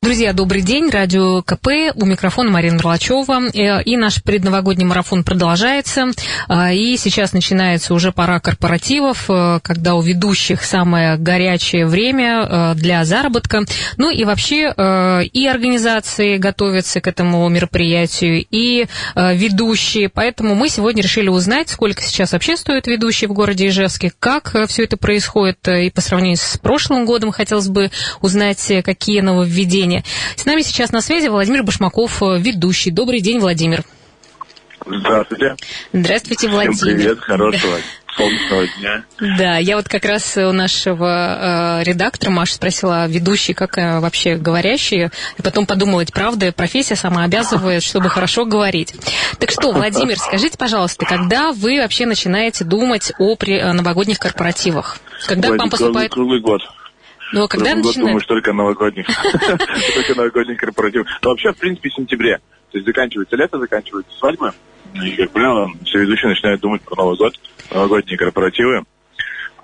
Друзья, добрый день. Радио КП. У микрофона Марина Мерлачева. Э, и наш предновогодний марафон продолжается. А, и сейчас начинается уже пора корпоративов, э, когда у ведущих самое горячее время э, для заработка. Ну и вообще и организации готовятся к этому мероприятию, и ведущие. Поэтому мы сегодня решили узнать, сколько сейчас вообще стоят ведущие в городе Ижевске, как все это происходит. И по сравнению с прошлым годом хотелось бы узнать, какие нововведения Украине. С нами сейчас на связи Владимир Башмаков, э, ведущий. Добрый день, Владимир. Здравствуйте. Здравствуйте, Владимир. Всем привет, хорошего солнечного дня. Да, я вот как раз у нашего э, редактора Маша спросила, ведущий, как э, вообще говорящие, и потом подумала, ведь правда, профессия сама обязывает, чтобы хорошо говорить. Так что, Владимир, скажите, пожалуйста, когда вы вообще начинаете думать о при, о новогодних корпоративах? Когда Владимир, к вам поступает... Круглый год. Ну, а когда Круглый год думаешь только новогодних. Только новогодних корпоративов. Но вообще, в принципе, в сентябре. То есть заканчивается лето, заканчиваются свадьбы. И, как правило, все ведущие начинают думать про Новый год, новогодние корпоративы.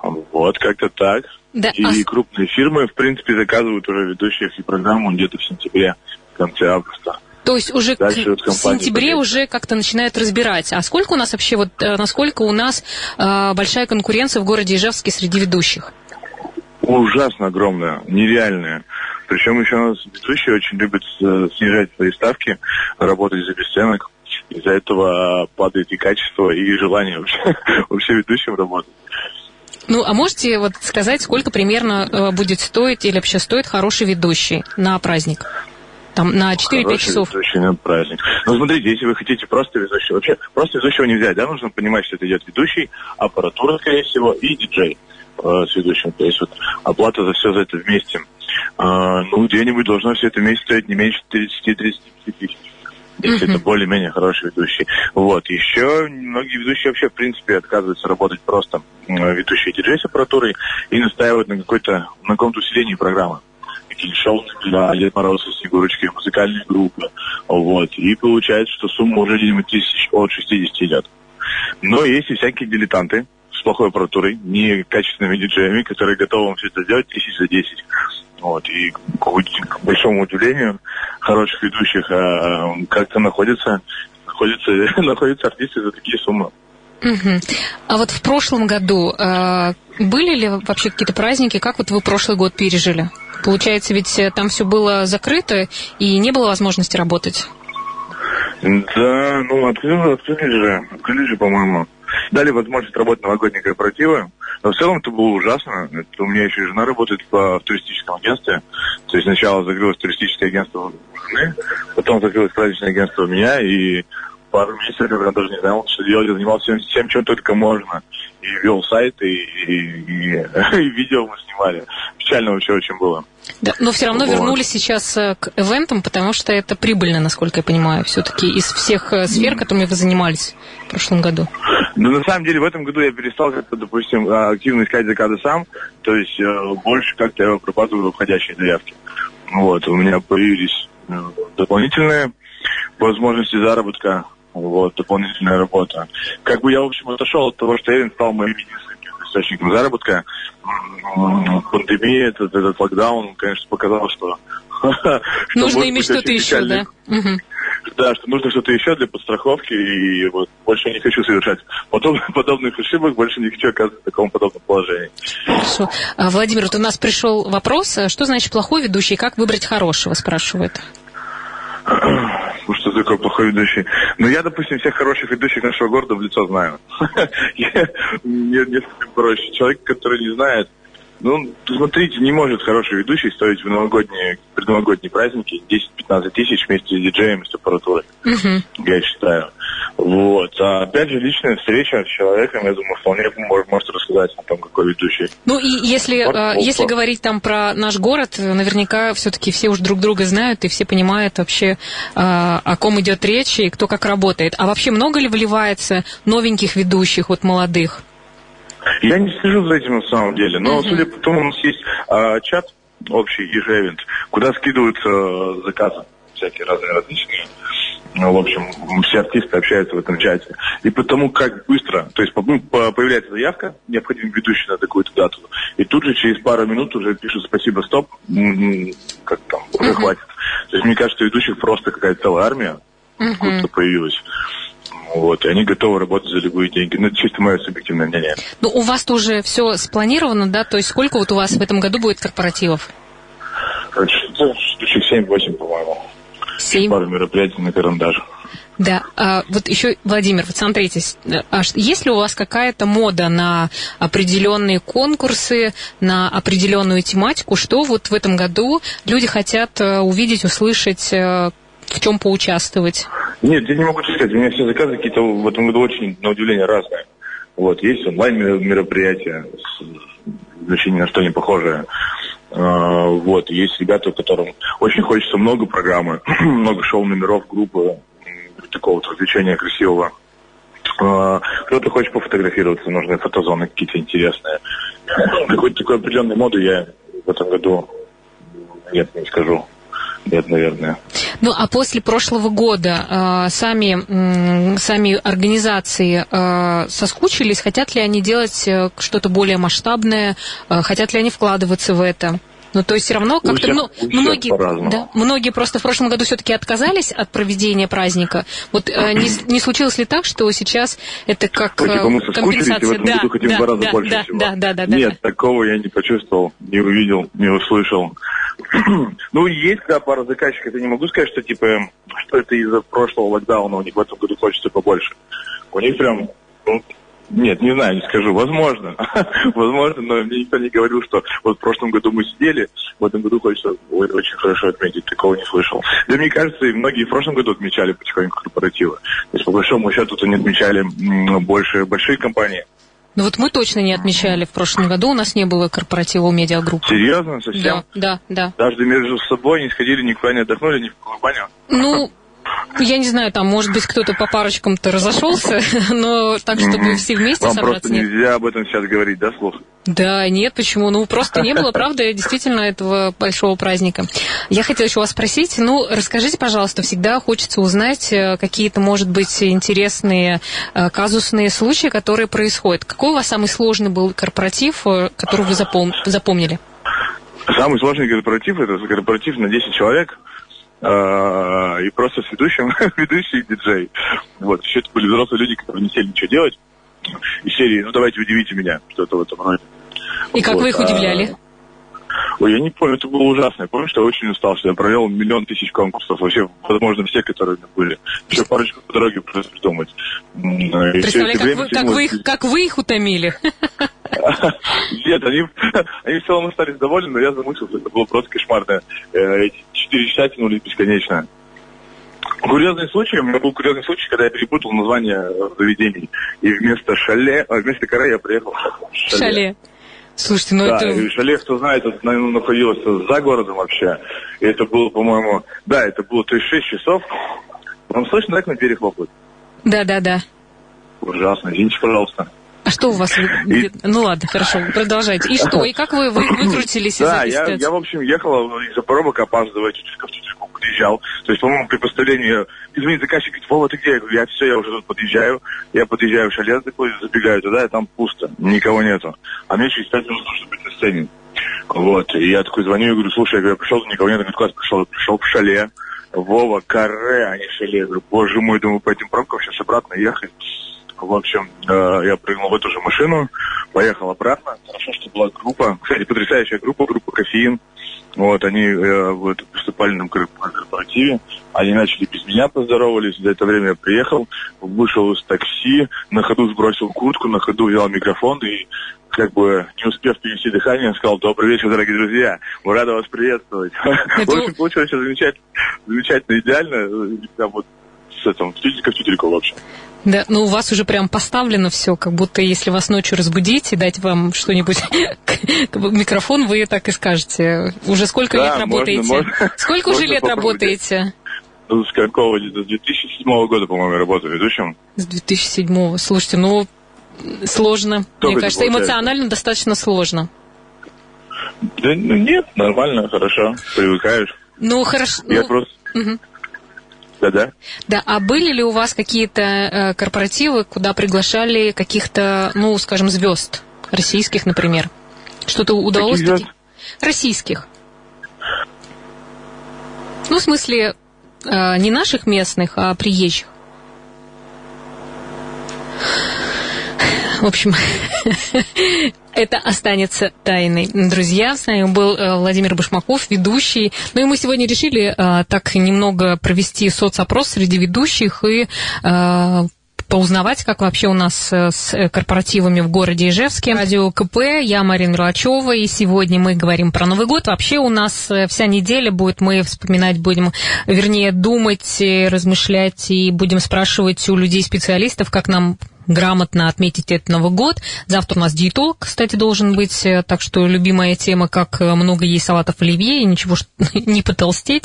Вот, как-то так. Да, И а крупные фирмы, в принципе, заказывают уже ведущих и программу где-то в сентябре, в конце августа. То есть уже к Дальше вот в сентябре пойдет. уже как-то начинают разбирать. А сколько у нас вообще, вот э, насколько у нас э, большая конкуренция в городе Ижевске среди ведущих? Ужасно огромная, нереальная. Причем еще у нас ведущие очень любят э, снижать свои ставки, работать за бесценок. Из-за этого падает и качество, и желание вообще, вообще ведущим работать. Ну, а можете вот сказать, сколько примерно э, будет стоить или вообще стоит хороший ведущий на праздник? Там на 4-5 Хороший часов. ведущий на праздник. Ну, смотрите, если вы хотите просто ведущего, вообще просто ведущего не взять, да, нужно понимать, что это идет ведущий, аппаратура, скорее всего, и диджей э, с ведущим. То есть вот оплата за все за это вместе. А, ну, где-нибудь должно все это вместе стоить не меньше 30-35 тысяч. Если Мгм. это более-менее хороший ведущий. Вот. Еще многие ведущие вообще, в принципе, отказываются работать просто э, ведущие диджей с аппаратурой и настаивают на какой-то, на каком-то усилении программы. Какие шоу для Дед Мороза, Снегурочки, музыкальные группы. Вот. И получается, что сумма уже где-нибудь тысяч от 60 идет. Но есть и всякие дилетанты плохой аппаратурой, некачественными диджеями, которые готовы вам все это сделать тысяч за 10. Вот, и к, к большому удивлению хороших ведущих а, как-то находятся, находятся, находятся артисты за такие суммы. Мгм. А вот в прошлом году э, были ли вообще какие-то праздники? Как вот вы прошлый год пережили? Получается, ведь э, там все было закрыто и не было возможности работать. Да, ну открыли, открыли же, открыли же, по-моему. Дали возможность работать новогодние корпоративы. Но в целом это было ужасно. Это у меня еще жена работает по, в туристическом агентстве. То есть сначала закрылось туристическое агентство жены, потом закрылось праздничное агентство у меня, и пару месяцев я даже не знал, что делать. Занимался всем, всем, чем только можно. И вел сайт, и, и, и- и видео мы снимали. Печально вообще очень было. Да, но все равно Вот. вернулись сейчас э, к ивентам, потому что это прибыльно, насколько я понимаю, все-таки из всех э, сфер, которыми вы занимались в прошлом году. Ну, на самом деле, в этом году я перестал как-то, допустим, а, активно искать заказы сам. То есть э, больше как-то я пропадаю входящие заявки. Вот, у меня появились дополнительные возможности заработка, вот, дополнительная работа. Как бы я, в общем, отошел от того, что Эвен стал моим единственным источником заработка. Пандемия, этот, этот локдаун, конечно, показал, что... Нужно иметь что-то еще, да? Да, что нужно что-то еще для подстраховки, и вот больше не хочу совершать подоб- подобных ошибок, больше не хочу оказываться в таком подобном положении. Хорошо. А, Владимир, вот у нас пришел вопрос, что значит плохой ведущий, как выбрать хорошего, спрашивают. Такое плохой ведущий? Ну, я, допустим, всех хороших ведущих нашего города в лицо знаю. Мне проще. Человек, который не знает, ну, смотрите, не может хороший ведущий стоить в новогодние, предновогодние праздники 10-15 тысяч вместе с диджеем, с аппаратурой, Мгм. я считаю. Вот. А опять же, личная встреча с человеком, я думаю, вполне может, может рассказать о том, какой ведущий. Ну и если, Вот, вот, если вот. говорить там про наш город, наверняка все-таки все уже друг друга знают и все понимают вообще, э, о ком идет речь и кто как работает. А вообще много ли вливается новеньких ведущих, вот молодых? Я не слежу за этим на самом деле, но Мгм. судя по тому, у нас есть а, чат общий ежевент, куда скидываются э, заказы всякие разные различные. Ну, в общем, все артисты общаются в этом чате. И потому как быстро, то есть ну, появляется заявка, необходим ведущий на такую-то дату, и тут же через пару минут уже пишут спасибо, стоп, как там, уже хватит. То есть мне кажется, ведущих просто какая-то целая армия uh-huh. появилась. Вот, и они готовы работать за любые деньги. Ну, это чисто мое субъективное мнение. Ну, у вас тоже все спланировано, да? То есть сколько вот у вас в этом году будет корпоративов? Штучек 7-8, по-моему. 7? Пару мероприятий на карандаш. Да, а, вот еще, Владимир, вот смотрите, а есть ли у вас какая-то мода на определенные конкурсы, на определенную тематику, что вот в этом году люди хотят э, увидеть, услышать, э, в чем поучаствовать? Нет, я не могу сказать. У меня все заказы какие-то в этом году очень, на удивление, разные. Вот, есть онлайн-мероприятия, вообще ни на что не похожие. А, вот, есть ребята, которым очень хочется много программы, много шоу-номеров, группы, такого вот развлечения красивого. А, кто-то хочет пофотографироваться, нужны фотозоны какие-то интересные. Какой-то такой определенной моды я в этом году нет, не скажу. Нет, наверное. Ну, а после прошлого года э, сами, э, сами организации э, соскучились? Хотят ли они делать э, что-то более масштабное? Э, хотят ли они вкладываться в это? Ну, то есть все равно как-то ну, многие, да, многие просто в прошлом году все-таки отказались от проведения праздника. Вот э, не, не случилось ли так, что сейчас это как типа мы компенсация? В этом да, году хотим да, да, больше да, всего. Да, да, да, да, Нет, такого я не почувствовал, не увидел, не услышал. ну, есть, да, пара заказчиков. Я не могу сказать, что типа, что это из-за прошлого локдауна у них в этом году хочется побольше. У них прям, ну, нет, не знаю, не скажу. Возможно. Возможно, но мне никто не говорил, что вот в прошлом году мы сидели, в этом году хочется очень хорошо отметить. Такого не слышал. Да мне кажется, и многие в прошлом году отмечали потихоньку корпоративы. То есть, по большому счету, тут они отмечали больше большие компании. Ну вот мы точно не отмечали в прошлом году, у нас не было корпоратива у медиагруппы. Серьезно? Совсем? Да, да, да. Даже между собой не сходили, никуда не отдохнули, ни в баню? Ну, я не знаю, там, может быть, кто-то по парочкам-то разошелся, но так, чтобы все вместе Вам собраться... просто нельзя об этом сейчас говорить, да, слух? Да, нет, почему? Ну, просто не было, правда, действительно, этого большого праздника. Я хотела еще вас спросить, ну, расскажите, пожалуйста, всегда хочется узнать э, какие-то, может быть, интересные э, казусные случаи, которые происходят. Какой у вас самый сложный был корпоратив, э, который вы запом- запомнили? Самый сложный корпоратив – это корпоратив на 10 человек – и просто с ведущим, ведущий и диджей. Вот, еще это были взрослые люди, которые не хотели ничего делать. И серии, ну давайте удивите меня, что-то в этом роде. И как вот, вы их удивляли? Ой, я не помню, это было ужасно. Я помню, что я очень устал, что я провел миллион тысяч конкурсов, вообще, возможно, все, которые были. Еще парочку по дороге придумать. Представляю, как, вы, как, вы их, как вы их утомили. Нет, они, они в целом остались довольны, но я замучился. Это было просто кошмарно. Э, эти четыре часа тянулись бесконечно. Курьезный случай, у меня был курьезный случай, когда я перепутал название заведений. И вместо шале, а вместо каре я приехал в шале. шале. Слушайте, ну да, это... и шале, кто знает, это наверное, находилось за городом вообще. И это было, по-моему, да, это было то есть 6 часов. Вам слышно, так на перехлопывают? Да, да, да. Ужасно, извините, пожалуйста. А что у вас? И... Ну ладно, хорошо, продолжайте. И что? И как вы, вы выкрутились из да, этой я, я, в общем, ехал из-за пробок, опаздывая чуть-чуть Тутельку, подъезжал. То есть, по-моему, при поставлении извини, заказчик говорит, Вова, ты где? Я говорю, я все, я уже тут подъезжаю. Я подъезжаю в шале такой, забегаю туда, и там пусто, никого нету. А мне через пять минут нужно быть на сцене. Вот, и я такой звоню и говорю, слушай, я говорю, пришел, никого нет, говорит, куда пришел? Пришел в шале. Вова, каре, а не шале. Я говорю, боже мой, думаю, по этим пробкам сейчас обратно ехать. В общем, э, я прыгнул в эту же машину, поехал обратно. Хорошо, что была группа. Кстати, потрясающая группа, группа «Кофеин». Вот, они э, вот, выступали на корпоративе. Они начали без меня поздоровались. За это время я приехал, вышел из такси, на ходу сбросил куртку, на ходу взял микрофон и как бы не успев перевести дыхание, сказал, добрый вечер, дорогие друзья, мы рады вас приветствовать. В общем, получилось замечательно, замечательно, идеально. Прям вот с этим, тютелька в тютельку, в общем. Да, ну у вас уже прям поставлено все, как будто если вас ночью разбудить и дать вам что-нибудь, микрофон, вы так и скажете. Уже сколько да, лет работаете? Можно, сколько уже лет работаете? Ну, с какого? С 2007 года, по-моему, работаю ведущим. С 2007. Слушайте, ну, сложно. Мне кажется, эмоционально достаточно сложно. Да ну, нет, нормально, хорошо, привыкаешь. Ну, хорошо. Я ну... просто... Угу. Да-да. Да, а были ли у вас какие-то э, корпоративы, куда приглашали каких-то, ну, скажем, звезд российских, например? Что-то удалось? Каких звезд? Российских. Ну, в смысле, э, не наших местных, а приезжих. В общем, это останется тайной. Друзья, с нами был э, Владимир Башмаков, ведущий. Ну и мы сегодня решили э, так немного провести соцопрос среди ведущих и э, поузнавать, как вообще у нас с корпоративами в городе Ижевске. Радио КП, я Марина Мерлачева, и сегодня мы говорим про Новый год. Вообще у нас вся неделя будет, мы вспоминать будем, вернее, думать, размышлять и будем спрашивать у людей-специалистов, как нам грамотно отметить этот Новый год. Завтра у нас диетолог, кстати, должен быть, э, так что любимая тема, как э, много есть салатов оливье и ничего не потолстеть.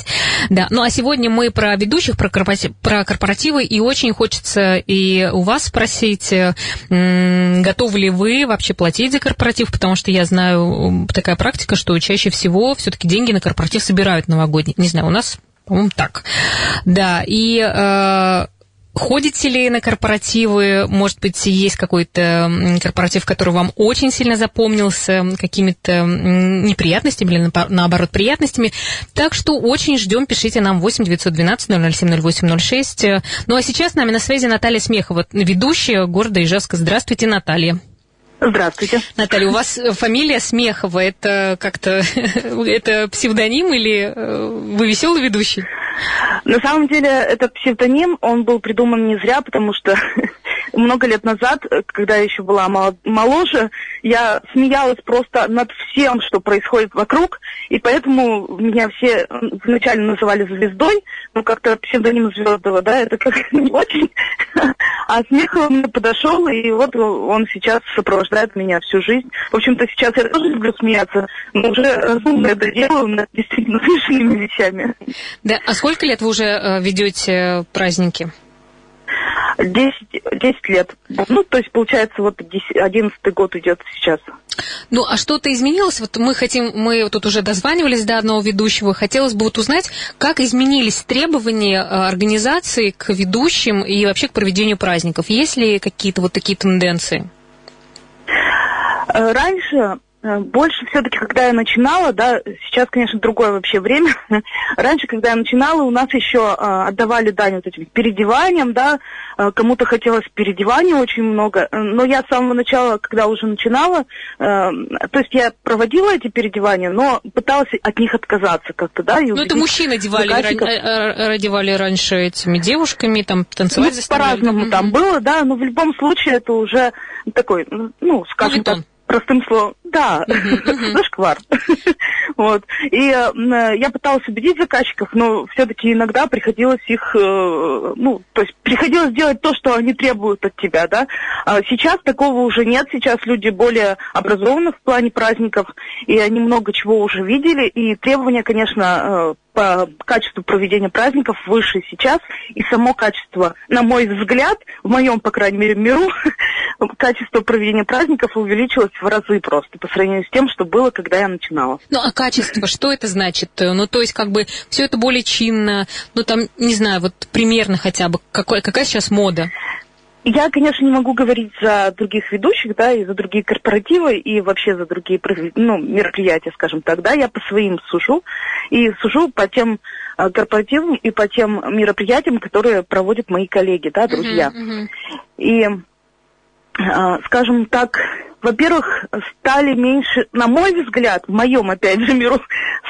Да. Ну а сегодня мы про ведущих, про, корпоратив, про корпоративы, и очень хочется и у вас спросить, э, готовы ли вы вообще платить за корпоратив, потому что я знаю такая практика, что чаще всего все-таки деньги на корпоратив собирают новогодний. Не знаю, у нас, по-моему, так. Да, и Ходите ли на корпоративы? Может быть, есть какой-то корпоратив, который вам очень сильно запомнился какими-то неприятностями или, наоборот, приятностями. Так что очень ждем, пишите нам 8 912 007 0806. Ну а сейчас с нами на связи Наталья Смехова, ведущая города Ижевска. Здравствуйте, Наталья. Здравствуйте. Наталья, у вас фамилия Смехова. Это как-то это псевдоним или э, вы веселый ведущий? На самом деле, это псевдоним, он был придуман не зря, потому что много лет назад, когда я еще была моложе, я смеялась просто над всем, что происходит вокруг, и поэтому меня все вначале называли звездой, но как-то псевдоним Звездова, да, это как не очень. А Смехов мне подошел, и вот он сейчас сопровождает меня всю жизнь. В общем-то, сейчас я тоже люблю смеяться, но уже разумно это делаю над действительно смешными вещами. Да, а сколько лет вы уже э, ведете праздники? 10, 10 лет. Ну, то есть, получается, вот 11 год идет сейчас. Ну, а что-то изменилось? Вот мы хотим, мы тут уже дозванивались до одного ведущего. Хотелось бы вот узнать, как изменились требования э, организации к ведущим и вообще к проведению праздников. Есть ли какие-то вот такие тенденции? Э, раньше больше все-таки, когда я начинала, да, сейчас, конечно, другое вообще время. Раньше, когда я начинала, у нас еще э, отдавали дань вот этим переодеваниям, да, э, кому-то хотелось переодевания очень много, но я с самого начала, когда уже начинала, э, то есть я проводила эти переодевания, но пыталась от них отказаться как-то, да. Ну, это мужчины одевали, ран, одевали раньше этими девушками, там, танцевать ну, По-разному mm-hmm. там было, да, но в любом случае это уже такой, ну, скажем так, простым словом, да, зашквар. вот. И э, я пыталась убедить заказчиков, но все-таки иногда приходилось их, э, ну, то есть приходилось делать то, что они требуют от тебя, да. А сейчас такого уже нет, сейчас люди более образованы в плане праздников, и они много чего уже видели, и требования, конечно, э, по качеству проведения праздников выше сейчас, и само качество, на мой взгляд, в моем, по крайней мере, миру, качество проведения праздников увеличилось в разы просто по сравнению с тем, что было, когда я начинала. Ну, а качество, что это значит? Ну, то есть, как бы, все это более чинно, ну, там, не знаю, вот примерно хотя бы, какой, какая сейчас мода? Я, конечно, не могу говорить за других ведущих, да, и за другие корпоративы, и вообще за другие ну, мероприятия, скажем так, да, я по своим сужу, и сужу по тем а, корпоративам и по тем мероприятиям, которые проводят мои коллеги, да, друзья. Uh-huh, uh-huh. И, скажем так, во-первых, стали меньше, на мой взгляд, в моем, опять же, миру,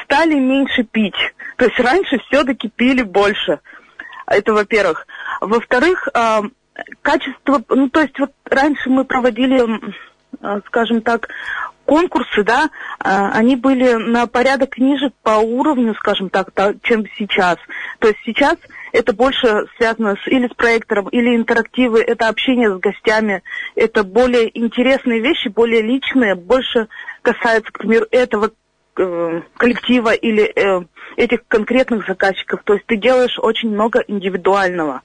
стали меньше пить. То есть раньше все-таки пили больше. Это во-первых. Во-вторых, а, качество, ну то есть вот раньше мы проводили, а, скажем так, конкурсы, да, а, они были на порядок ниже по уровню, скажем так, чем сейчас. То есть сейчас это больше связано с, или с проектором, или интерактивы, это общение с гостями, это более интересные вещи, более личные, больше касается, к примеру, этого э, коллектива или э, этих конкретных заказчиков. То есть ты делаешь очень много индивидуального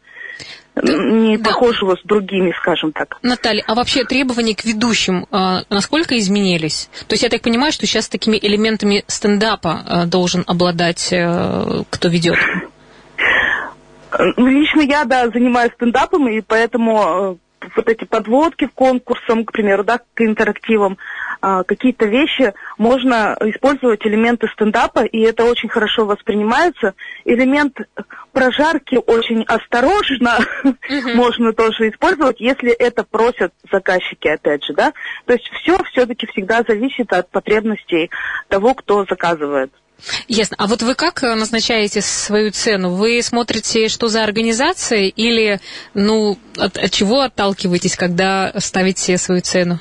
не да. похожего с другими, скажем так. Наталья, а вообще требования к ведущим э, насколько изменились? То есть я так понимаю, что сейчас такими элементами стендапа э, должен обладать э, кто ведет? Лично я, да, занимаюсь стендапом, и поэтому э, вот эти подводки к конкурсам, к примеру, да, к интерактивам, а, какие-то вещи можно использовать элементы стендапа, и это очень хорошо воспринимается. Элемент прожарки очень осторожно можно тоже использовать, если это просят заказчики, опять же, да. То есть все все-таки всегда зависит от потребностей того, кто заказывает. Ясно. А вот вы как э, назначаете свою цену? Вы смотрите, что за организация, или ну, от, от чего отталкиваетесь, когда ставите свою цену?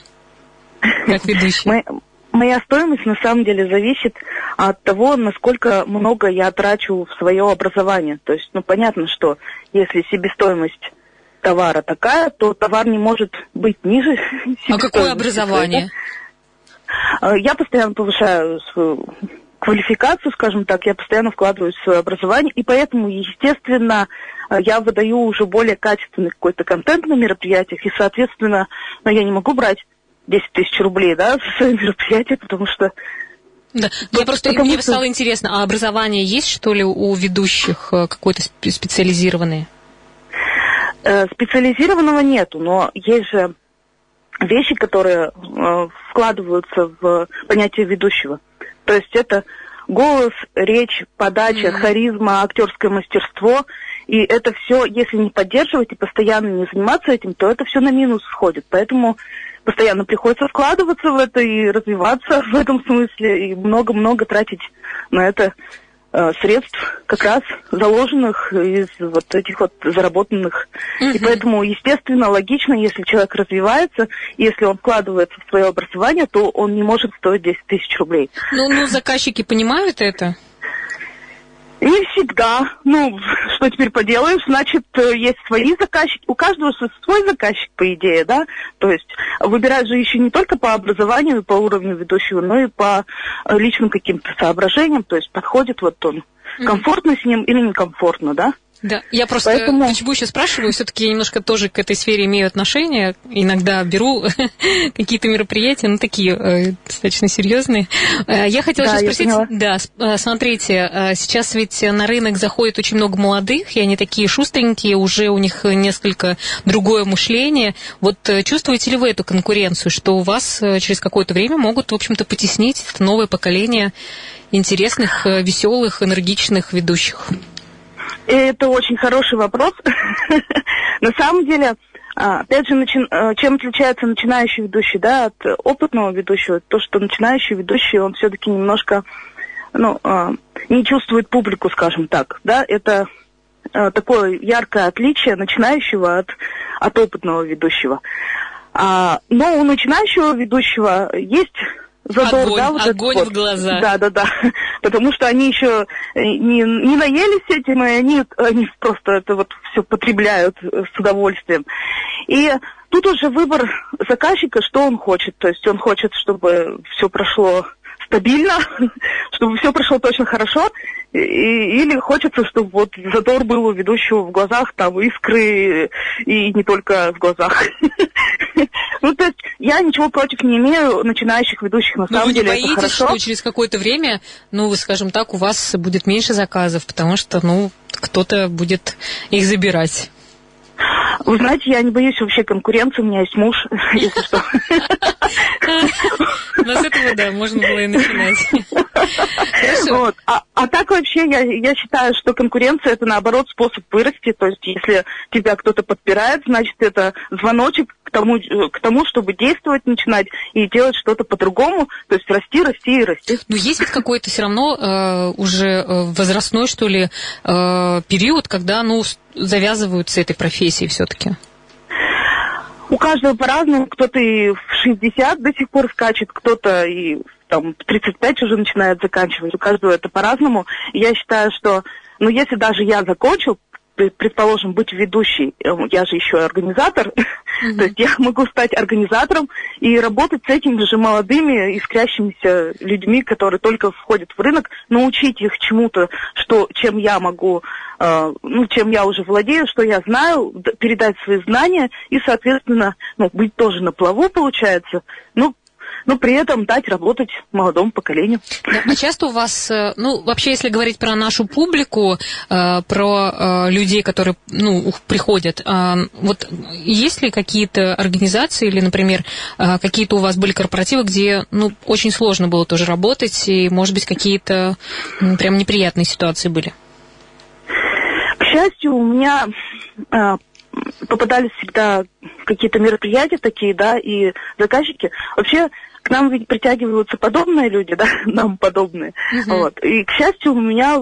Как ведущий? Моя, моя стоимость на самом деле зависит от того, насколько много я трачу в свое образование. То есть, ну, понятно, что если себестоимость товара такая, то товар не может быть ниже. А какое образование? Э, я постоянно повышаю свою квалификацию, скажем так, я постоянно вкладываюсь в свое образование, и поэтому, естественно, я выдаю уже более качественный какой-то контент на мероприятиях, и, соответственно, ну, я не могу брать 10 тысяч рублей, да, за свое мероприятие, потому что да. Я просто Потому мне что... стало интересно, а образование есть, что ли, у ведущих э, какое-то специализированное? Э, специализированного нету, но есть же вещи, которые э, вкладываются в понятие ведущего. То есть это голос, речь, подача, mm-hmm. харизма, актерское мастерство. И это все, если не поддерживать и постоянно не заниматься этим, то это все на минус сходит. Поэтому постоянно приходится вкладываться в это и развиваться в этом смысле, и много-много тратить на это Э, средств как раз заложенных из вот этих вот заработанных. Угу. И поэтому, естественно, логично, если человек развивается, если он вкладывается в свое образование, то он не может стоить 10 тысяч рублей. Ну, ну, заказчики понимают это? Не всегда. Ну, что теперь поделаешь? Значит, э, есть свои заказчики. У каждого свой заказчик, по идее, да? То есть выбирают же еще не только по образованию и по уровню ведущего, но и по э, личным каким-то соображениям. То есть подходит вот он, комфортно с ним или некомфортно, да? Да, я просто Поэтому... почему еще спрашиваю, все-таки я немножко тоже к этой сфере имею отношение. Иногда беру какие-то мероприятия, ну, такие э, достаточно серьезные. Э, я хотела да, сейчас спросить, да, э, смотрите, сейчас ведь на рынок заходит очень много молодых, и они такие шустренькие, уже у них несколько другое мышление. Вот чувствуете ли вы эту конкуренцию, что у вас через какое-то время могут, в общем-то, потеснить это новое поколение интересных, веселых, энергичных ведущих? Это очень хороший вопрос. На самом деле, а, опять же, э, чем отличается начинающий ведущий да, от опытного ведущего? То, что начинающий ведущий, он все-таки немножко ну, а, не чувствует публику, скажем так. Да? Это такое яркое отличие начинающего от, от опытного ведущего. А, но у начинающего ведущего есть задор, огонь, да, вот огонь вот. в глаза. Да, да, да. Потому что они еще э, не, не наелись этим, и они, они просто это вот все потребляют с удовольствием. И тут уже выбор заказчика, что он хочет. То есть он хочет, чтобы все прошло стабильно, чтобы все прошло точно хорошо, и, или хочется, чтобы вот задор был у ведущего в глазах, там искры, и не только в глазах. Ну, то есть я ничего против не имею начинающих ведущих, на Но самом деле боитесь, это хорошо. что через какое-то время, ну, скажем так, у вас будет меньше заказов, потому что, ну, кто-то будет их забирать? Вы знаете, я не боюсь вообще конкуренции, у меня есть муж, если что. Но с этого, да, можно было и начинать. Вот. А, а так вообще я, я считаю, что конкуренция это наоборот способ вырасти. То есть если тебя кто-то подпирает, значит это звоночек к тому, к тому, чтобы действовать, начинать и делать что-то по-другому. То есть расти, расти и расти. Но есть ведь какой-то все равно э, уже э, возрастной, что ли, э, период, когда, ну, завязывают с этой профессией все-таки? У каждого по-разному. Кто-то и в 60 до сих пор скачет, кто-то и там в 35 уже начинает заканчивать. У каждого это по-разному. Я считаю, что ну, если даже я закончил, предположим, быть ведущей, э, я же еще организатор, mm-hmm. то есть я могу стать организатором и работать с этими же молодыми, искрящимися людьми, которые только входят в рынок, научить их чему-то, что, чем я могу, э, ну, чем я уже владею, что я знаю, передать свои знания и, соответственно, ну, быть тоже на плаву, получается. Ну, но при этом дать работать молодому поколению. А часто у вас, э, ну, вообще, если говорить про нашу публику, э, про людей, которые, ну, приходят, вот есть ли какие-то организации или, например, какие-то у вас были корпоративы, где, ну, очень сложно было тоже работать, и, может быть, какие-то прям неприятные ситуации были? К счастью, у меня попадались всегда какие-то мероприятия такие, да, и заказчики. Вообще, к нам ведь притягиваются подобные люди, да, нам подобные. Uh-huh. Вот. И, к счастью, у меня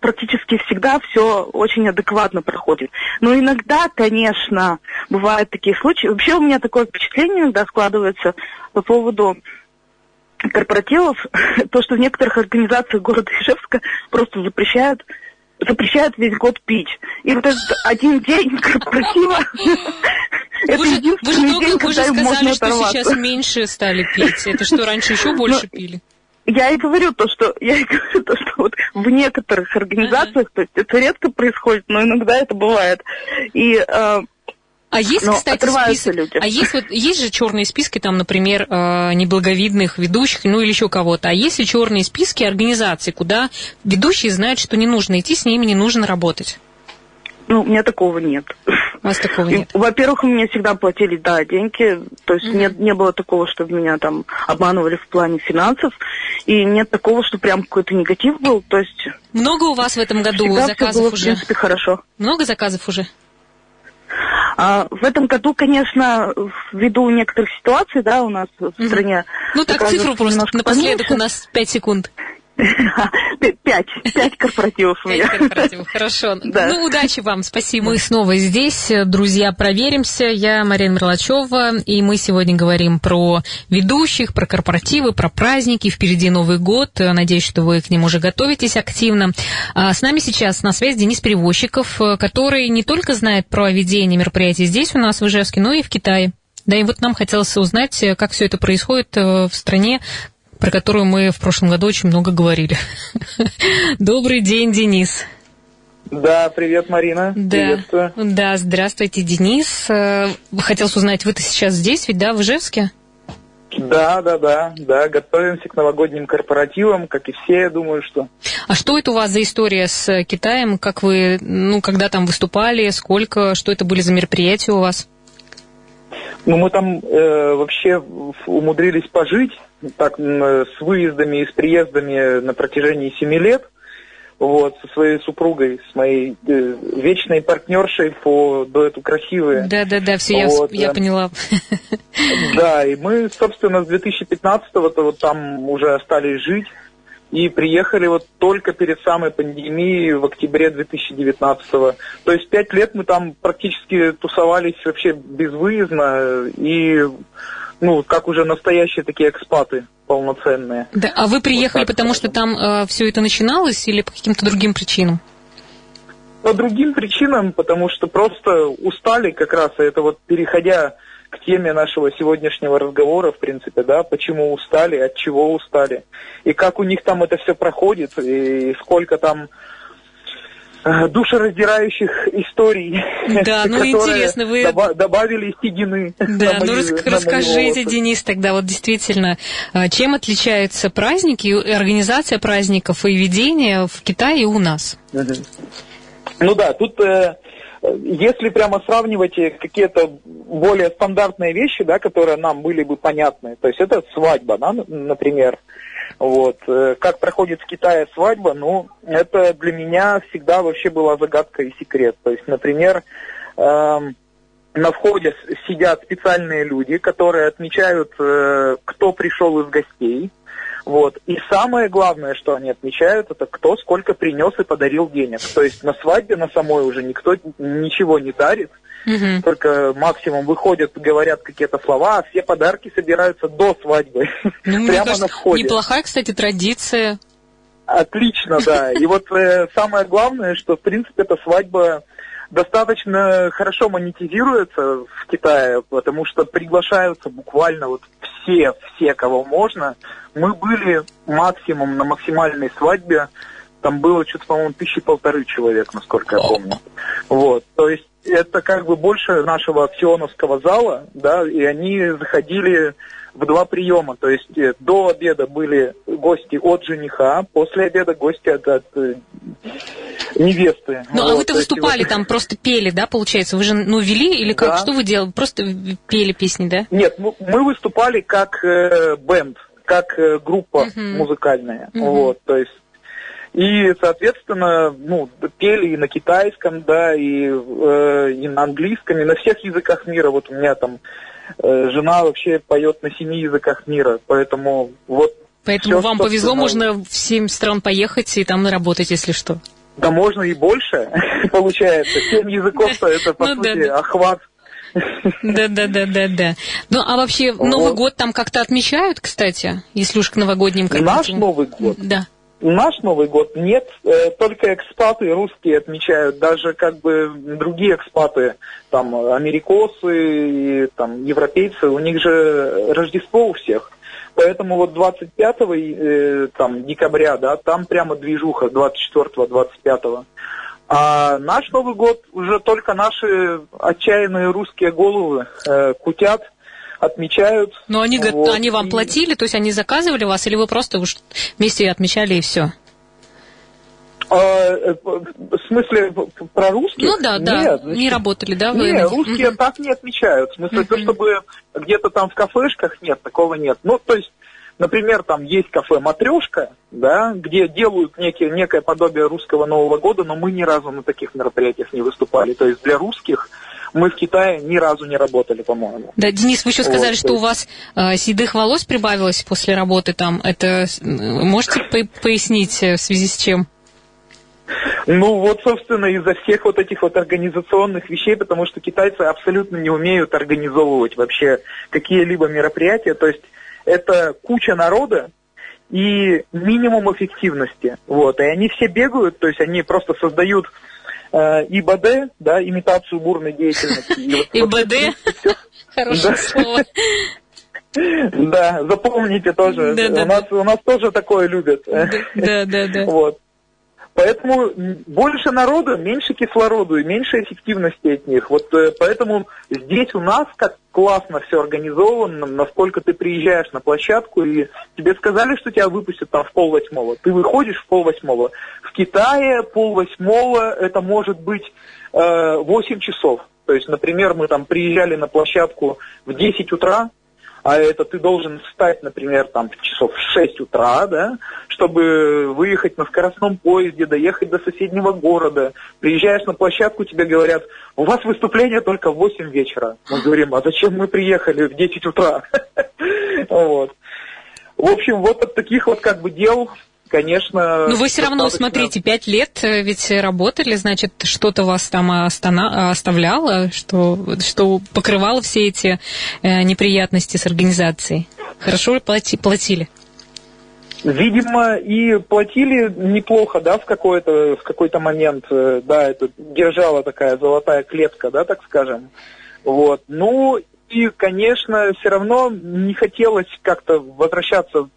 практически всегда все очень адекватно проходит. Но иногда, конечно, бывают такие случаи. Вообще у меня такое впечатление иногда складывается по поводу корпоративов, то, что в некоторых организациях города Ижевска просто запрещают запрещают весь год пить. И вот этот один день корпоратива, это единственный день, когда им можно оторваться. что сейчас меньше стали пить. Это что, раньше еще ну, больше пили? Я и говорю то, что я и говорю то, что вот в некоторых организациях, то есть это редко происходит, но иногда это бывает. И э, а есть, Но кстати, список, люди. а есть вот есть же черные списки, там, например, э, неблаговидных ведущих, ну или еще кого-то. А есть ли черные списки организаций, куда ведущие знают, что не нужно идти, с ними не нужно работать? Ну, у меня такого нет. У вас такого нет? Во-первых, у меня всегда платили, да, деньги. То есть угу. нет, не было такого, чтобы меня там обманывали в плане финансов. И нет такого, что прям какой-то негатив был. То есть... Много у вас в этом году заказов было, уже? в принципе, хорошо. Много заказов уже? А, в этом году, конечно, ввиду некоторых ситуаций, да, у нас в стране... Ну так, цифру просто напоследок, у нас 5 секунд. Пять. Пять корпоративов у меня. Пять корпоративов, хорошо. Да. Ну, удачи вам, спасибо. Мы снова здесь, друзья, проверимся. Я Марина Мерлачева, и мы сегодня говорим про ведущих, про корпоративы, про праздники. Впереди Новый год. Надеюсь, что вы к нему уже готовитесь активно. А с нами сейчас на связи Денис Перевозчиков, который не только знает про ведение мероприятий здесь у нас в Ижевске, но и в Китае. Да, и вот нам хотелось узнать, как все это происходит э, в стране, про которую мы в прошлом году очень много говорили. Добрый день, Денис. Да, привет, Марина. Да, да, здравствуйте, Денис. Э, хотел узнать, вы-то сейчас здесь, ведь, да, в Ижевске? Да, да, да, да, готовимся к новогодним корпоративам, как и все, я думаю, что. А что это у вас за история с Китаем? Как вы, ну, когда там выступали, сколько, что это были за мероприятия у вас? Ну, мы там э, вообще умудрились пожить так с выездами и с приездами на протяжении семи лет. Вот, со своей супругой, с моей э, вечной партнершей по дуэту красивые. Да, да, да, все вот, я, я поняла. Да, и мы, собственно, с 2015-го вот там уже остались жить. И приехали вот только перед самой пандемией в октябре 2019 -го. То есть пять лет мы там практически тусовались вообще безвыездно и ну, как уже настоящие такие экспаты полноценные. Да, а вы приехали, вот потому что там э, все это начиналось или по каким-то другим причинам? По другим причинам, потому что просто устали как раз, и это вот переходя к теме нашего сегодняшнего разговора, в принципе, да, почему устали, от чего устали, и как у них там это все проходит, и сколько там душераздирающих историй, да, ну, интересно, вы... доба- добавили седины. Да, ну рас- расскажите, Денис, тогда вот действительно, э, чем отличаются праздники, организация праздников и ведение в Китае и у нас? Ну да, тут э, если прямо сравнивать какие-то более стандартные вещи, да, которые нам были бы понятны, то есть это свадьба, да, например, вот. Э, как проходит в Китае свадьба, ну, это для меня всегда вообще была загадка и секрет. То есть, например, эм, на входе сидят специальные люди, которые отмечают, э, кто пришел из гостей, вот. И самое главное, что они отмечают, это кто сколько принес и подарил денег. То есть на свадьбе на самой уже никто ничего не дарит, угу. только максимум выходят, говорят какие-то слова, а все подарки собираются до свадьбы. Ну, Прямо кажется, на входе. Неплохая, кстати, традиция. Отлично, да. И вот э, самое главное, что в принципе эта свадьба достаточно хорошо монетизируется в Китае, потому что приглашаются буквально вот все, все, кого можно. Мы были максимум на максимальной свадьбе там было что-то, по-моему, тысячи полторы человек, насколько я помню. Вот, то есть это как бы больше нашего аксионовского зала, да, и они заходили в два приема. То есть э, до обеда были гости от жениха, после обеда гости от, от э, невесты. Ну, вот, а вы-то выступали вот... там, просто пели, да, получается? Вы же, ну, вели или как? Да. Что вы делали? Просто пели песни, да? Нет, мы выступали как э, бенд, как э, группа uh-huh. музыкальная. Uh-huh. Вот, то есть и, соответственно, ну, пели и на китайском, да, и, э, и на английском, и на всех языках мира. Вот у меня там э, жена вообще поет на семи языках мира, поэтому вот. Поэтому все, вам повезло, можно в семь стран поехать и там работать, если что. Да можно и больше, получается. Семь языков-то это, по ну сути, охват да, да, да, да, да. Ну, а вообще Новый год там как-то отмечают, кстати, если уж к новогодним Наш Новый год? Да. Наш Новый год нет, э, только экспаты русские отмечают, даже как бы другие экспаты, там, америкосы и там, европейцы, у них же Рождество у всех. Поэтому вот 25 э, там, декабря, да, там прямо движуха 24-25. А наш Новый год уже только наши отчаянные русские головы э, кутят – отмечают. Но они, вот, они вам и... платили, то есть они заказывали вас, или вы просто уж вместе отмечали и все? А, э, в смысле, про русских? Ну да, да, Нет, значит, не работали, да? Вы? Нет, русские uh так не отмечают. В смысле, uh то, чтобы где-то там в кафешках, нет, такого нет. Ну, то есть, например, там есть кафе «Матрешка», да, где делают некие, некое подобие русского Нового года, но мы ни разу на таких мероприятиях не выступали. То есть для русских мы в Китае ни разу не работали, по-моему. Да, Денис, вы еще сказали, вот, что у вас э, седых волос прибавилось после работы там. Это можете пояснить э, в связи с чем? Ну вот, собственно, из-за всех вот этих вот организационных вещей, потому что китайцы абсолютно не умеют организовывать вообще какие-либо мероприятия. То есть это куча народа, и минимум эффективности. Вот. И они все бегают, то есть они просто создают э, ИБД, да, имитацию бурной деятельности. ИБД? Хорошее слово. Да, запомните тоже. У нас тоже такое любят. Да, да, да. Вот. Поэтому больше народу, меньше кислороду и меньше эффективности от них. Вот э, поэтому здесь у нас как классно все организовано, насколько ты приезжаешь на площадку и тебе сказали, что тебя выпустят там в пол восьмого. Ты выходишь в пол восьмого. В Китае пол восьмого это может быть э, 8 часов. То есть, например, мы там приезжали на площадку в 10 утра, а это ты должен встать, например, там часов в 6 утра, да, чтобы выехать на скоростном поезде, доехать до соседнего города. Приезжаешь на площадку, тебе говорят, у вас выступление только в 8 вечера. Мы говорим, а зачем мы приехали в 10 утра? Вот. В общем, вот от таких вот как бы дел конечно... Но вы все равно, смотрите, пять лет э, ведь работали, значит, что-то вас там остана... оставляло, что, что покрывало все эти э, неприятности с организацией. Хорошо плати... платили? Видимо, и платили неплохо, да, в какой-то в какой-то момент, э, да, это держала такая золотая клетка, да, так скажем. Вот. Ну и, конечно, все равно не хотелось как-то возвращаться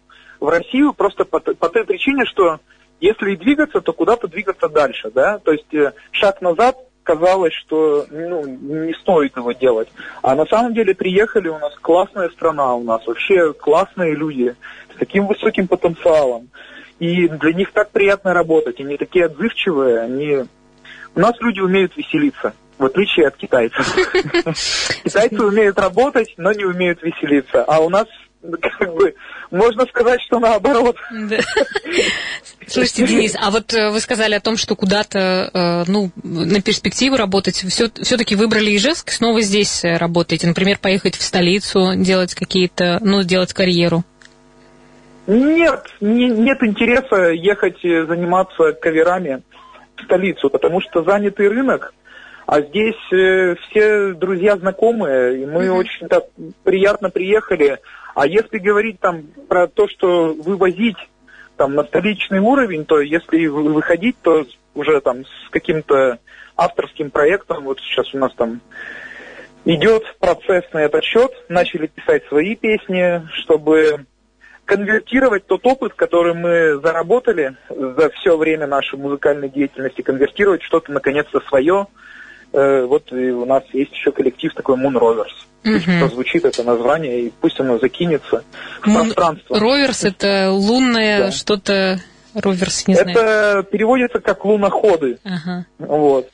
в Россию просто по, по той причине, что если и двигаться, то куда-то двигаться дальше, да, то есть э, шаг назад казалось, что ну, не стоит его делать. А на самом деле приехали, у нас классная страна, у нас вообще классные люди с таким высоким потенциалом. И для них так приятно работать, они такие отзывчивые, они... У нас люди умеют веселиться, в отличие от китайцев. Китайцы умеют работать, но не умеют веселиться. А у нас как бы можно сказать, что наоборот. Да. Слушайте, Денис, а вот э, вы сказали о том, что куда-то, э, ну, на перспективу работать, все, все-таки выбрали Ижевск, снова здесь э, работаете, например, поехать в столицу, делать какие-то, ну, делать карьеру? Нет, не, нет интереса ехать заниматься каверами в столицу, потому что занятый рынок, а здесь э, все друзья знакомые, и мы mm-hmm. очень так приятно приехали. А если говорить там про то, что вывозить там на столичный уровень, то если выходить, то уже там с каким-то авторским проектом, вот сейчас у нас там идет процесс на этот счет, начали писать свои песни, чтобы конвертировать тот опыт, который мы заработали за все время нашей музыкальной деятельности, конвертировать что-то наконец-то свое. Э, вот и у нас есть еще коллектив такой Moon Rovers. Угу. Прозвучит это название, и пусть оно закинется в Moon пространство. Rovers это лунное да. что-то... Роверс, не знаю. Это переводится как луноходы. Ага. Вот.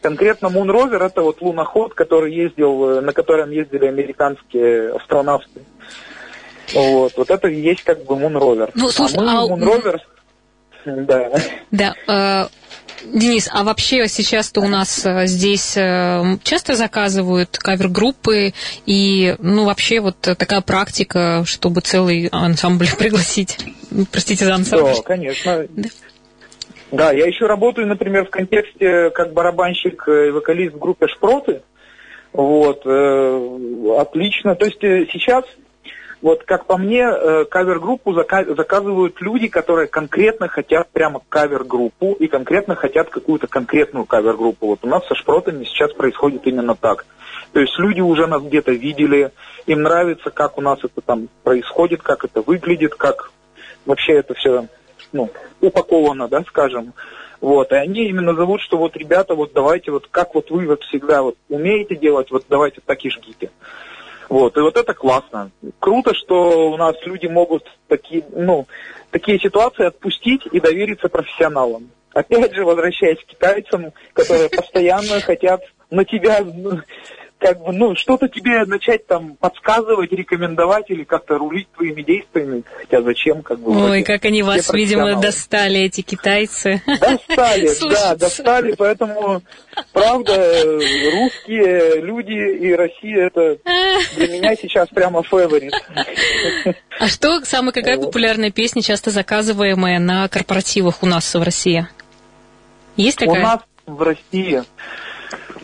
Конкретно Moon Rover это вот луноход, который ездил, на котором ездили американские астронавты. Вот, вот это и есть как бы Moon Rover. Ну, слушай, а мы а... Moon Rover, да. Да, э, Денис, а вообще сейчас-то у нас э, здесь э, часто заказывают кавер-группы и, ну, вообще вот такая практика, чтобы целый ансамбль пригласить? Ну, простите за ансамбль. Да, конечно. Да. Да, я еще работаю, например, в контексте как барабанщик и вокалист в группе Шпроты. Вот, э, отлично. То есть сейчас вот как по мне, э, кавер-группу заказывают люди, которые конкретно хотят прямо кавер-группу и конкретно хотят какую-то конкретную кавер-группу. Вот у нас со шпротами сейчас происходит именно так. То есть люди уже нас где-то видели, им нравится, как у нас это там происходит, как это выглядит, как вообще это все ну, упаковано, да, скажем. Вот, и они именно зовут, что вот, ребята, вот давайте, вот как вот вы вот всегда вот умеете делать, вот давайте так и жгите. Вот, и вот это классно. Круто, что у нас люди могут такие, ну, такие ситуации отпустить и довериться профессионалам. Опять же, возвращаясь к китайцам, которые постоянно хотят на тебя как бы, ну, что-то тебе начать там подсказывать, рекомендовать или как-то рулить твоими действиями. Хотя зачем, как бы. Ой, как они вас, видимо, достали, эти китайцы. Достали, да, достали, поэтому, правда, русские люди и Россия, это для меня сейчас прямо фаворит. А что, самая какая популярная песня, часто заказываемая на корпоративах у нас в России? Есть такая? У нас в России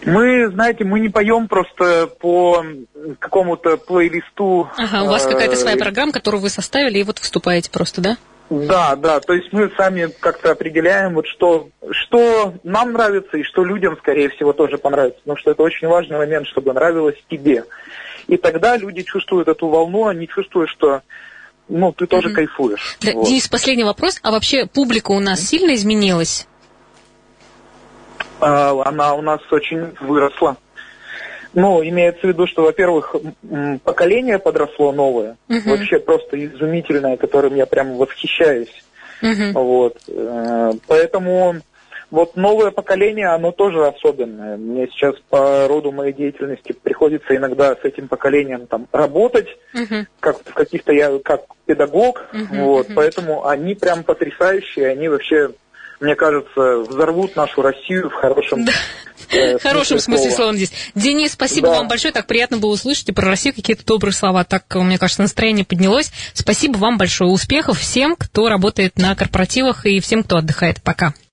мы, знаете, мы не поем просто по какому-то плейлисту. Ага, у вас какая-то своя э, программа, которую вы составили, и вот выступаете просто, да? Да, да, то есть мы сами как-то определяем, вот что, что нам нравится и что людям, скорее всего, тоже понравится, потому что это очень важный момент, чтобы нравилось тебе. И тогда люди чувствуют эту волну, они чувствуют, что ну, ты тоже mm-hmm. кайфуешь. Да, вот. Денис, последний вопрос. А вообще публика у нас сильно изменилась? А, она у нас очень выросла. Ну, имеется в виду, что, во-первых, поколение подросло новое, угу. вообще просто изумительное, которым я прямо восхищаюсь. Угу. Вот. Э, поэтому вот новое поколение, оно тоже особенное. Мне сейчас по роду моей деятельности приходится иногда с этим поколением там работать, угу. как в каких-то я как педагог, угу, вот, угу. поэтому они прям потрясающие, они вообще мне кажется, взорвут нашу Россию в хорошем да. Э, хорошем смысле слова здесь. Денис, спасибо да. вам большое. Так приятно было услышать и про Россию какие-то добрые слова. Так, мне кажется, настроение поднялось. Спасибо вам большое. Успехов всем, кто работает на корпоративах и всем, кто отдыхает. Пока.